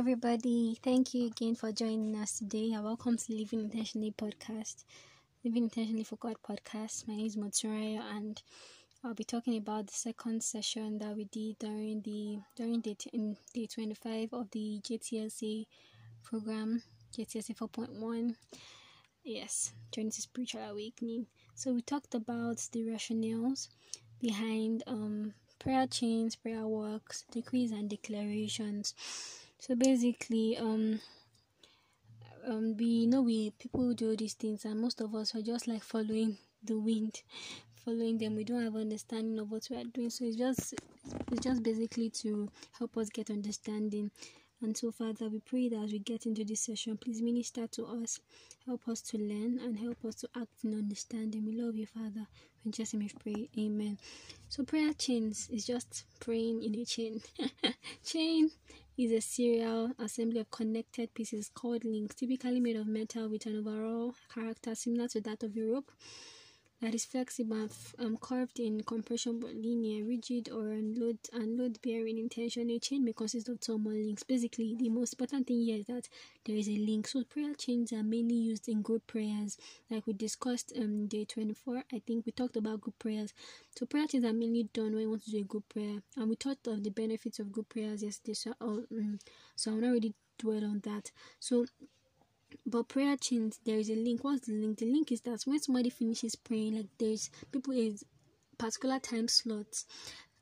everybody. Thank you again for joining us today. And welcome to Living Intentionally podcast, Living Intentionally for God podcast. My name is Motsuraya, and I'll be talking about the second session that we did during the during the in day 25 of the JTSA program, JTSA 4.1. Yes, journey to spiritual awakening. So we talked about the rationales behind um prayer chains, prayer walks, decrees, and declarations. So basically, um, um, we know we people do these things, and most of us are just like following the wind, following them. We don't have understanding of what we are doing. So it's just it's just basically to help us get understanding. And so, Father, we pray that as we get into this session, please minister to us, help us to learn, and help us to act in understanding. We love you, Father. In Jesus' name we pray. Amen. So, prayer chains is just praying in a chain. chain is a serial assembly of connected pieces called links, typically made of metal with an overall character similar to that of a rope that is flexible um, curved in compression but linear, rigid or unload unload bearing intention. A chain may consist of two or more links. Basically, the most important thing here is that there is a link. So prayer chains are mainly used in group prayers, like we discussed um day 24. I think we talked about group prayers. So prayer chains are mainly done when you want to do a group prayer, and we talked of the benefits of group prayers yesterday. So, um, so I'm not really dwell on that. So but prayer chains there is a link. What's the link? The link is that when somebody finishes praying like there's people is particular time slots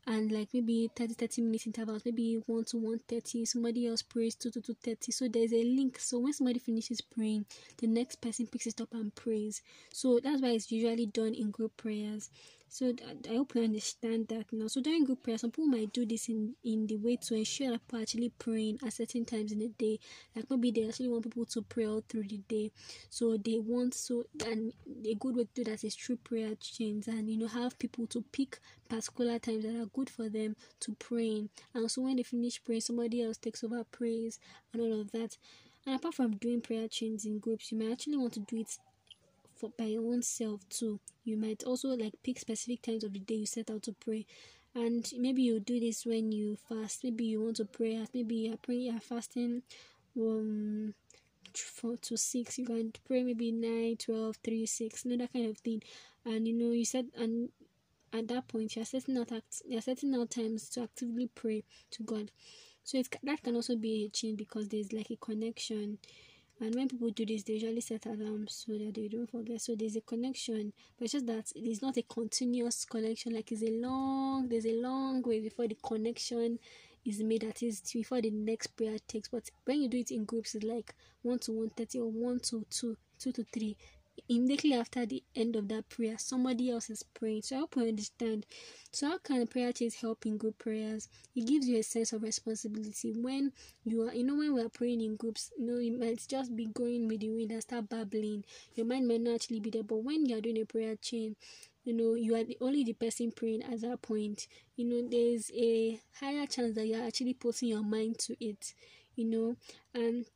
and like maybe 30 30 minutes intervals maybe 1 to 1 30 somebody else prays 2 to 2 30 so there's a link. So when somebody finishes praying the next person picks it up and prays. So that's why it's usually done in group prayers so I hope you understand that now. So during group prayer, some people might do this in in the way to ensure that people are actually praying at certain times in the day. Like maybe they actually want people to pray all through the day. So they want so and a good way to do that is through prayer chains and you know have people to pick particular times that are good for them to praying. And so when they finish praying, somebody else takes over praise and all of that. And apart from doing prayer chains in groups, you might actually want to do it for by your own self too. You might also like pick specific times of the day you set out to pray. And maybe you do this when you fast. Maybe you want to pray maybe you're praying you're fasting um four to six. You can pray maybe 9, 12, 3, 6, you know that kind of thing. And you know you said and at that point you're setting out act, you're setting out times to actively pray to God. So it's that can also be a chain because there's like a connection and when people do this, they usually set alarms so that they don't forget. So there's a connection, but it's just that it is not a continuous connection. Like it's a long, there's a long way before the connection is made. That is before the next prayer takes. But when you do it in groups, it's like one to one thirty or one to two, two to three immediately after the end of that prayer, somebody else is praying. So I hope you understand. So how can prayer chains help in group prayers? It gives you a sense of responsibility when you are, you know, when we are praying in groups, you know, you might just be going with the wind and start babbling. Your mind might not actually be there, but when you are doing a prayer chain, you know you are the, only the person praying at that point you know there's a higher chance that you're actually putting your mind to it you know and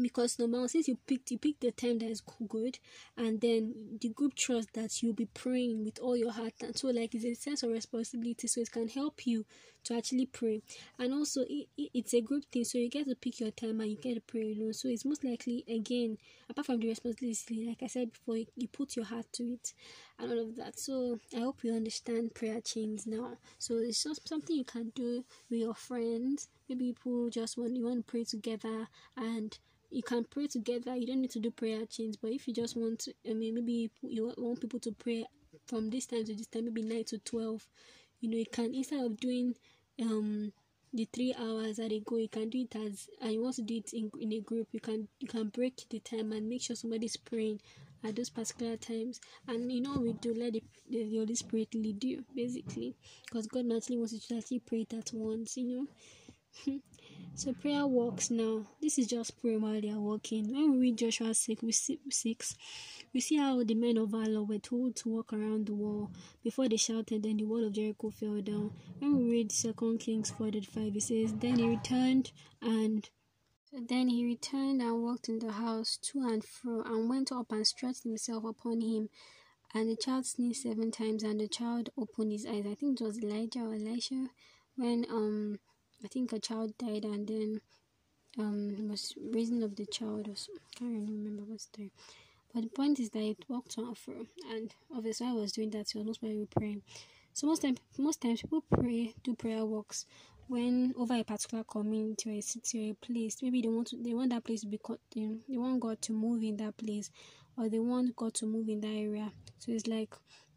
because one since you picked you picked the time that is good and then the group trust that you'll be praying with all your heart and so like it's a sense of responsibility so it can help you to actually pray and also it, it, it's a group thing so you get to pick your time and you get to pray alone so it's most likely again apart from the responsibility like i said before you, you put your heart to it and all of that so i hope you understand prayer chains now so it's just something you can do with your friends maybe people just want you want to pray together and you can pray together. You don't need to do prayer chains. But if you just want to, I mean, maybe you want people to pray from this time to this time, maybe nine to twelve. You know, you can instead of doing um the three hours that they go, you can do it as and you want to do it in, in a group. You can you can break the time and make sure somebody's praying at those particular times. And you know we do let the, the, the Holy Spirit lead you basically, because God naturally wants you to actually pray it at once. You know. So prayer walks now. This is just prayer while they are walking. When we read Joshua 6, we see, 6, we see how the men of valor were told to walk around the wall before they shouted, then the wall of Jericho fell down. When we read 2 Kings 4 5, it says, Then he returned and then he returned and walked in the house to and fro, and went up and stretched himself upon him. And the child sneezed seven times, and the child opened his eyes. I think it was Elijah or Elisha when um I think a child died and then um was raising of the child or I can't really remember what's there. But the point is that it walked on through and obviously I was doing that so most probably praying. So most time most times people pray do prayer walks when over a particular community or a city or a place, maybe they want to, they want that place to be they want God to move in that place, or they want God to move in that area. So it's like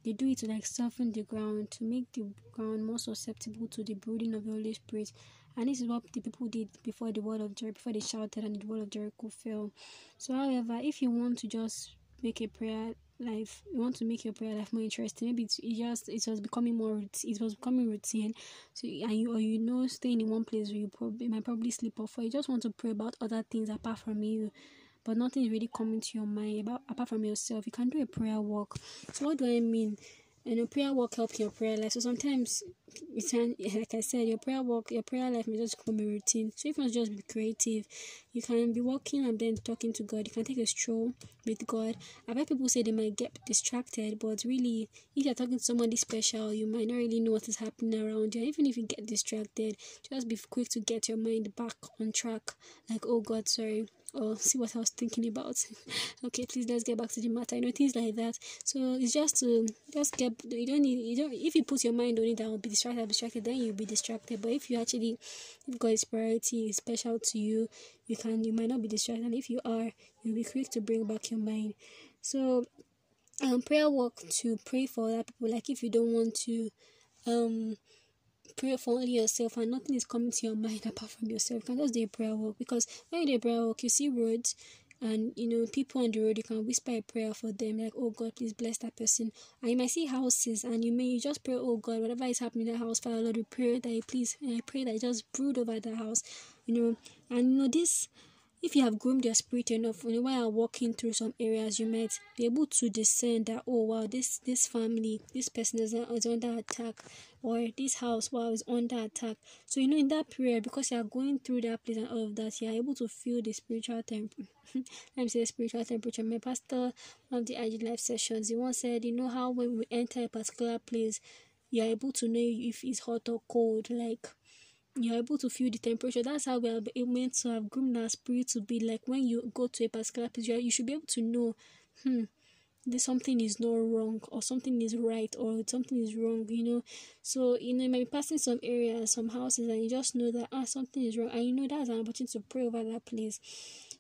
they do it to like soften the ground to make the ground more susceptible to the brooding of the Holy Spirit. And this is what the people did before the wall of Jericho, before they shouted and the wall of Jericho fell. So, however, if you want to just make a prayer life you want to make your prayer life more interesting maybe it's it just it was becoming more it was becoming routine so and you or you know staying in one place where you probably might probably sleep off or you just want to pray about other things apart from you but nothing is really coming to your mind about apart from yourself you can do a prayer walk so what do i mean and a prayer walk help your prayer life. So sometimes you can, like I said, your prayer walk, your prayer life may just become a routine. So if you just be creative, you can be walking and then talking to God. You can take a stroll with God. I've heard people say they might get distracted, but really, if you're talking to somebody special, you might not really know what is happening around you. Even if you get distracted, just be quick to get your mind back on track. Like, oh God, sorry or see what I was thinking about. okay, please let's get back to the matter. You know things like that. So it's just to just get you don't need you don't if you put your mind on it and will be distracted, distracted, then you'll be distracted. But if you actually if priority is special to you, you can you might not be distracted. And if you are, you'll be quick to bring back your mind. So um prayer work to pray for other people. Like if you don't want to um pray for only yourself and nothing is coming to your mind apart from yourself. You can just do a prayer walk because when you do a prayer walk, you see roads and you know people on the road you can whisper a prayer for them like oh god please bless that person and you might see houses and you may you just pray oh god whatever is happening in that house father lord we pray that you please and i pray that you just brood over the house you know and you know this if you have groomed your spirit enough, you know, while you're walking through some areas, you might be able to discern that oh wow, this this family, this person is, is under attack, or this house wow is under attack. So you know, in that period, because you are going through that place and all of that, you are able to feel the spiritual temperature. Let me say spiritual temperature. My pastor, one of the IG life sessions, he once said, you know how when we enter a particular place, you are able to know if it's hot or cold, like you're able to feel the temperature. That's how we are meant to have groomed our spirit to be. Like when you go to a particular place, you should be able to know, hmm, this something is not wrong or something is right or something is wrong, you know. So you know, you might be passing some areas, some houses, and you just know that ah something is wrong, and you know that's an opportunity to pray over that place.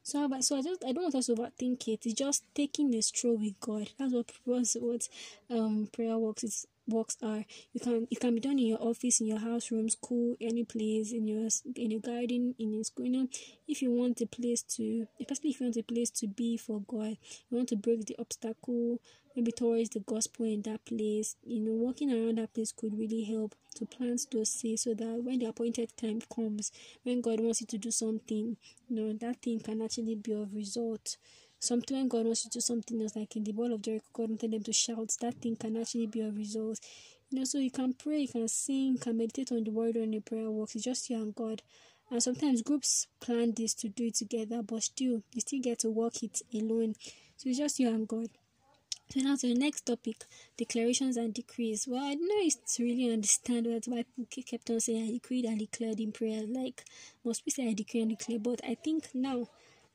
So, but so I just I don't want us to overthink it. It's just taking a stroll with God. That's what what um prayer walks. It's works are you can it can be done in your office in your house room school any place in your in your garden in your school you know. If you want a place to especially if you want a place to be for god you want to break the obstacle maybe towards the gospel in that place you know walking around that place could really help to plant those seeds so that when the appointed time comes when god wants you to do something you know that thing can actually be of result Sometimes God wants you to do something else, like in the ball of Jericho, God wanted them to shout, that thing can actually be a result. You know, so you can pray, you can sing, you can meditate on the word on the prayer walks. It's just you and God. And sometimes groups plan this to do it together, but still, you still get to work it alone. So it's just you and God. So now to the next topic, declarations and decrees. Well, I know to really understand what why people kept on saying I decreed and declared in prayer. Like most people say I decree and declare, but I think now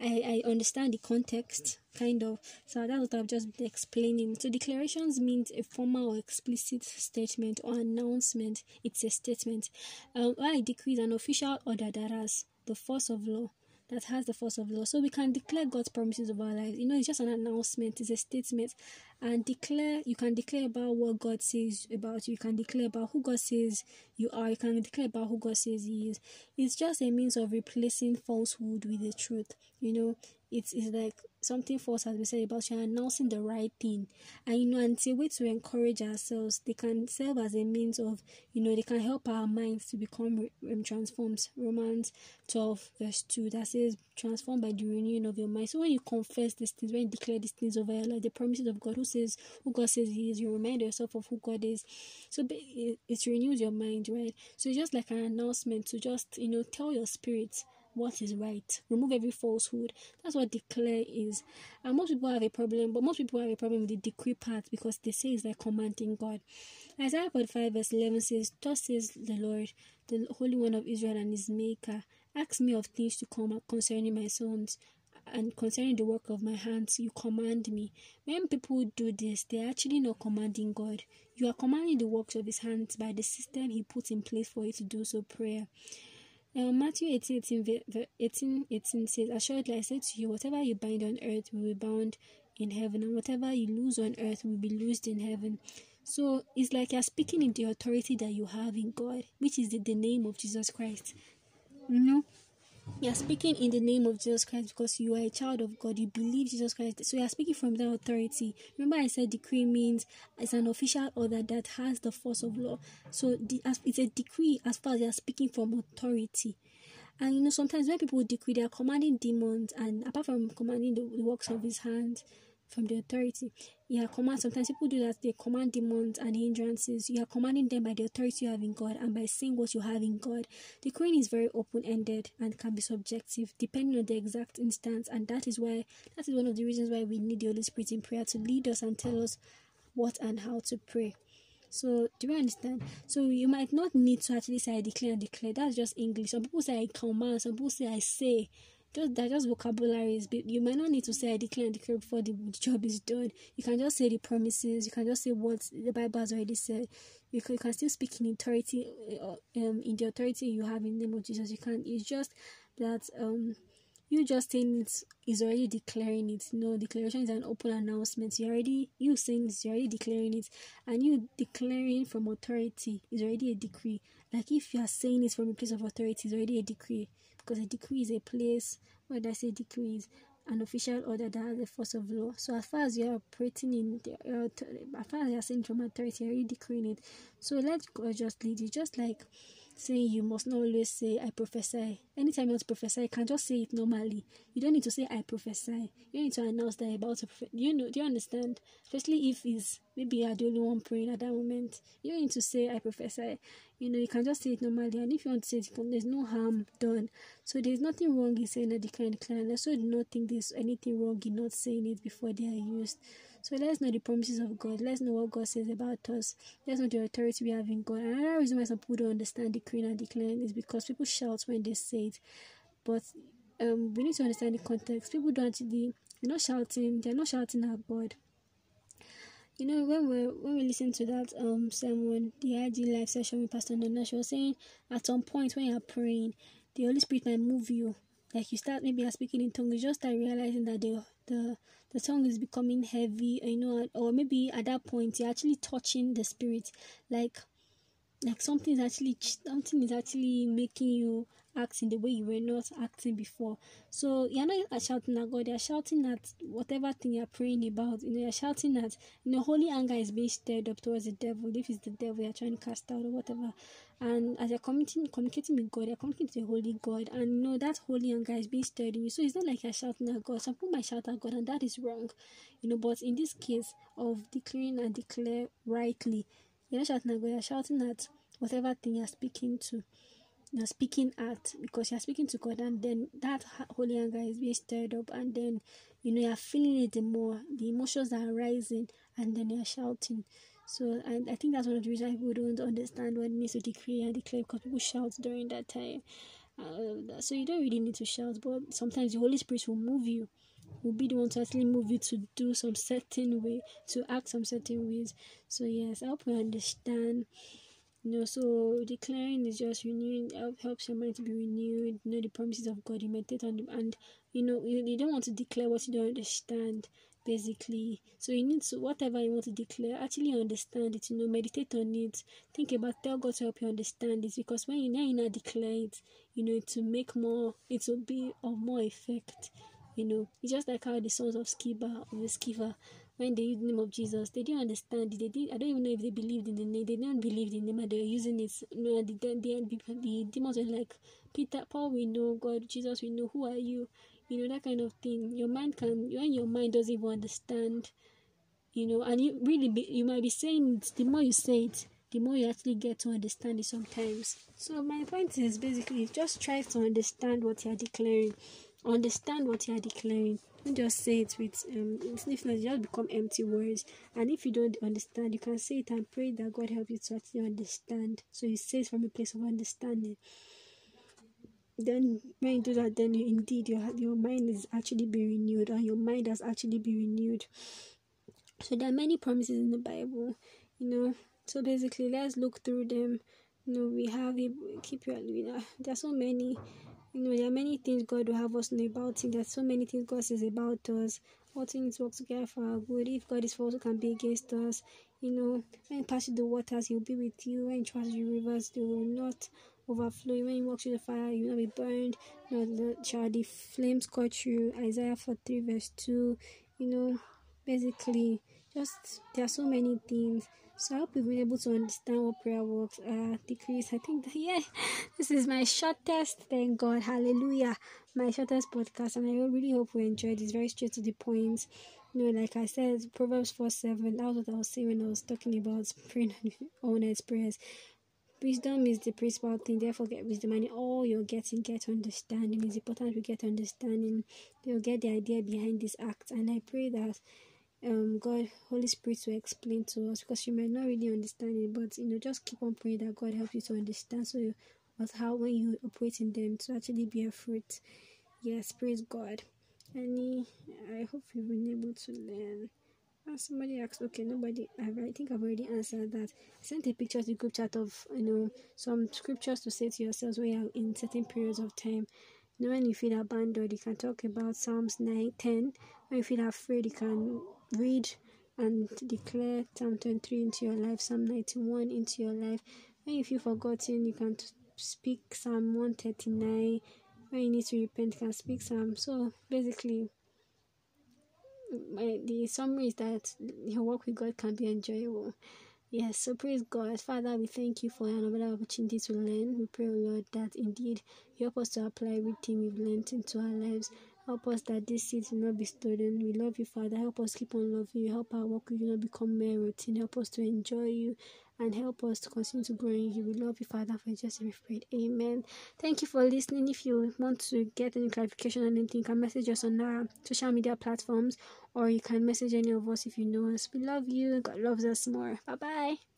I, I understand the context, kind of. So that's what I've just been explaining. So declarations means a formal or explicit statement or announcement. It's a statement. Um, I decree an official order that has the force of law that has the force of law. So we can declare God's promises of our lives. You know, it's just an announcement, it's a statement. And declare, you can declare about what God says about you. You can declare about who God says you are. You can declare about who God says He is. It's just a means of replacing falsehood with the truth. You know, it's, it's like something false has been said about you announcing the right thing and you know and it's a way to encourage ourselves they can serve as a means of you know they can help our minds to become um, transformed romans 12 verse 2 that says transformed by the renewing of your mind so when you confess these things when you declare these things over your life the promises of god who who god says he is you remind yourself of who god is so it, it renews your mind right so it's just like an announcement to just you know tell your spirit what is right. Remove every falsehood. That's what declare is. And most people have a problem, but most people have a problem with the decree part because they say it's like commanding God. Isaiah 45 verse 11 says, Thus says the Lord, the Holy One of Israel and his Maker. Ask me of things to come concerning my sons and concerning the work of my hands, you command me. When people do this, they're actually not commanding God. You are commanding the works of his hands by the system he put in place for you to do so prayer. Now, Matthew 18 18, 18, 18 says, Assuredly I say to you, whatever you bind on earth will be bound in heaven, and whatever you lose on earth will be loosed in heaven. So it's like you're speaking in the authority that you have in God, which is the, the name of Jesus Christ. You know, you are speaking in the name of Jesus Christ because you are a child of God. You believe Jesus Christ. So you are speaking from that authority. Remember, I said decree means it's an official order that has the force of law. So it's a decree as far as you are speaking from authority. And you know, sometimes when people decree, they are commanding demons, and apart from commanding the, the works of his hands, from the authority. You are command. Sometimes people do that. They command demons and hindrances. You are commanding them by the authority you have in God and by saying what you have in God. The Quran is very open-ended and can be subjective depending on the exact instance. And that is why that is one of the reasons why we need the Holy Spirit in prayer to lead us and tell us what and how to pray. So do you understand? So you might not need to actually say I declare and declare. That's just English. Some people say I command. Some people say I say just that just vocabularies. You might not need to say i declare and declare before the job is done. You can just say the promises. You can just say what the bible has already said. You can, you can still speak in authority uh, um in the authority you have in the name of jesus. You can it's just that um you just saying it is already declaring it. No, declaration is an open announcement. You already you saying it, you're already declaring it, and you declaring from authority is already a decree. Like if you are saying it from a place of authority, it's already a decree because a decree is a place where I say decree is an official order that has the force of law. So as far as you're operating in the uh, as far as you're saying from authority, you're decreeing it. So let God just lead you, just like saying you must not always say I prophesy. Anytime you want to prophesy, you can just say it normally. You don't need to say I prophesy. You need to announce that about to prophesy. You know, do you understand? Especially if it's maybe you're the only one praying at that moment. You don't need to say I prophesy. You know, you can just say it normally. And if you want to say it, there's no harm done. So there's nothing wrong in saying a declare and declare. And also do not think there's anything wrong in not saying it before they are used. So let's know the promises of God. Let's know what God says about us. Let's know the authority we have in God. And another reason why some people don't understand decreeing and declaring is because people shout when they say it. But um, we need to understand the context. People don't actually, they're not shouting, they're not shouting at God. You know, when we when we listen to that um sermon, the ID live session with Pastor Nana, she was saying at some point when you're praying, the Holy Spirit might move you. Like you start maybe you're speaking in tongues, you just start realizing that the the the tongue is becoming heavy you know or maybe at that point you're actually touching the spirit. Like like something is actually something is actually making you act in the way you were not acting before. So you're not shouting at God, you're shouting at whatever thing you're praying about. You know, you're shouting at you know, holy anger is being stirred up towards the devil. If it's the devil you're trying to cast out or whatever. And as you're communicating communicating with God, you're communicating to the holy God and you know that holy anger is being stirred in you. So it's not like you're shouting at God. Some people might shout at God and that is wrong. You know, but in this case of declaring and declare rightly, you're not shouting at God, you're shouting at whatever thing you're speaking to you're speaking at because you're speaking to God, and then that holy anger is being stirred up, and then you know you're feeling it the more, the emotions are rising, and then you're shouting. So and I think that's one of the reasons people don't understand what it means to decree and declare because people shout during that time. Uh, so you don't really need to shout, but sometimes the Holy Spirit will move you, will be the one to actually move you to do some certain way, to act some certain ways. So yes, I hope you understand you know, so declaring is just renewing, help, helps your mind to be renewed, you know, the promises of God, you meditate on them, and you know, you, you don't want to declare what you don't understand, basically. So you need to, whatever you want to declare, actually understand it, you know, meditate on it, think about, tell God to help you understand it, because when you now you now declare it, you know, to make more, it will be of more effect, you know, it's just like how the sons of Skiba of the Sceva, when they used the name of Jesus, they didn't understand it. They did I don't even know if they believed in the name. They didn't believe in the name, they were using it. Know, the, the, the, the demons were like, Peter, Paul, we know God, Jesus, we know who are you. You know that kind of thing. Your mind can when your mind doesn't even understand. You know, and you really be, you might be saying it. The more you say it, the more you actually get to understand it sometimes. So my point is basically just try to understand what you are declaring. Understand what you are declaring don't just say it with um if not just become empty words and if you don't understand you can say it and pray that god help you to actually understand so you say it from a place of understanding then when you do that, then you indeed your your mind is actually be renewed, and your mind has actually been renewed. So there are many promises in the Bible, you know. So basically, let's look through them. You know, we have a keep your you know, there are so many. You know, there are many things God will have us know about Him. There's so many things God says about us. All things work together for our good. If God is for us, who can be against us? You know, when you pass through the waters, He'll be with you. When you through the rivers, they will not overflow. When you walk through the fire, you will not be burned. The, shall the flames cut you. Isaiah 43 verse 2. You know, basically, just there are so many things. So I hope you've been able to understand what prayer walks. Uh, decrees. I think that, yeah, this is my shortest. Thank God, Hallelujah, my shortest podcast, and I really hope you enjoyed. It's very straight to the point. You know, like I said, Proverbs four seven. That was what I was saying when I was talking about praying all night prayers. Wisdom is the principal thing. Therefore, get wisdom, and all you're getting, get understanding. It's important to get understanding. You'll get the idea behind this act, and I pray that um God, Holy Spirit will explain to us because you might not really understand it, but you know, just keep on praying that God help you to understand so you, how when you operate in them to actually bear fruit. Yes, praise God. Any I hope you've been able to learn. And somebody asked, okay, nobody, I, think I've already answered that. I sent a picture to the group chat of, you know, some scriptures to say to yourselves when you're in certain periods of time. When you feel abandoned, you can talk about Psalms 9, 10. When you feel afraid, you can read and declare Psalm 23 into your life, Psalm 91 into your life. When you feel forgotten, you can speak Psalm 139. When you need to repent, you can speak Psalm. So basically, my, the summary is that your work with God can be enjoyable. Yes, so praise God. Father, we thank you for another opportunity to learn. We pray, Lord, that indeed you help us to apply everything we've learned into our lives. Help us that this seed will not be stolen. We love you, Father. Help us keep on loving you. Help our work you not become mere routine. Help us to enjoy you and help us to continue to grow in you. We love you, Father, for just we prayed. Amen. Thank you for listening. If you want to get any clarification on anything, you can message us on our social media platforms or you can message any of us if you know us. We love you. God loves us more. Bye bye.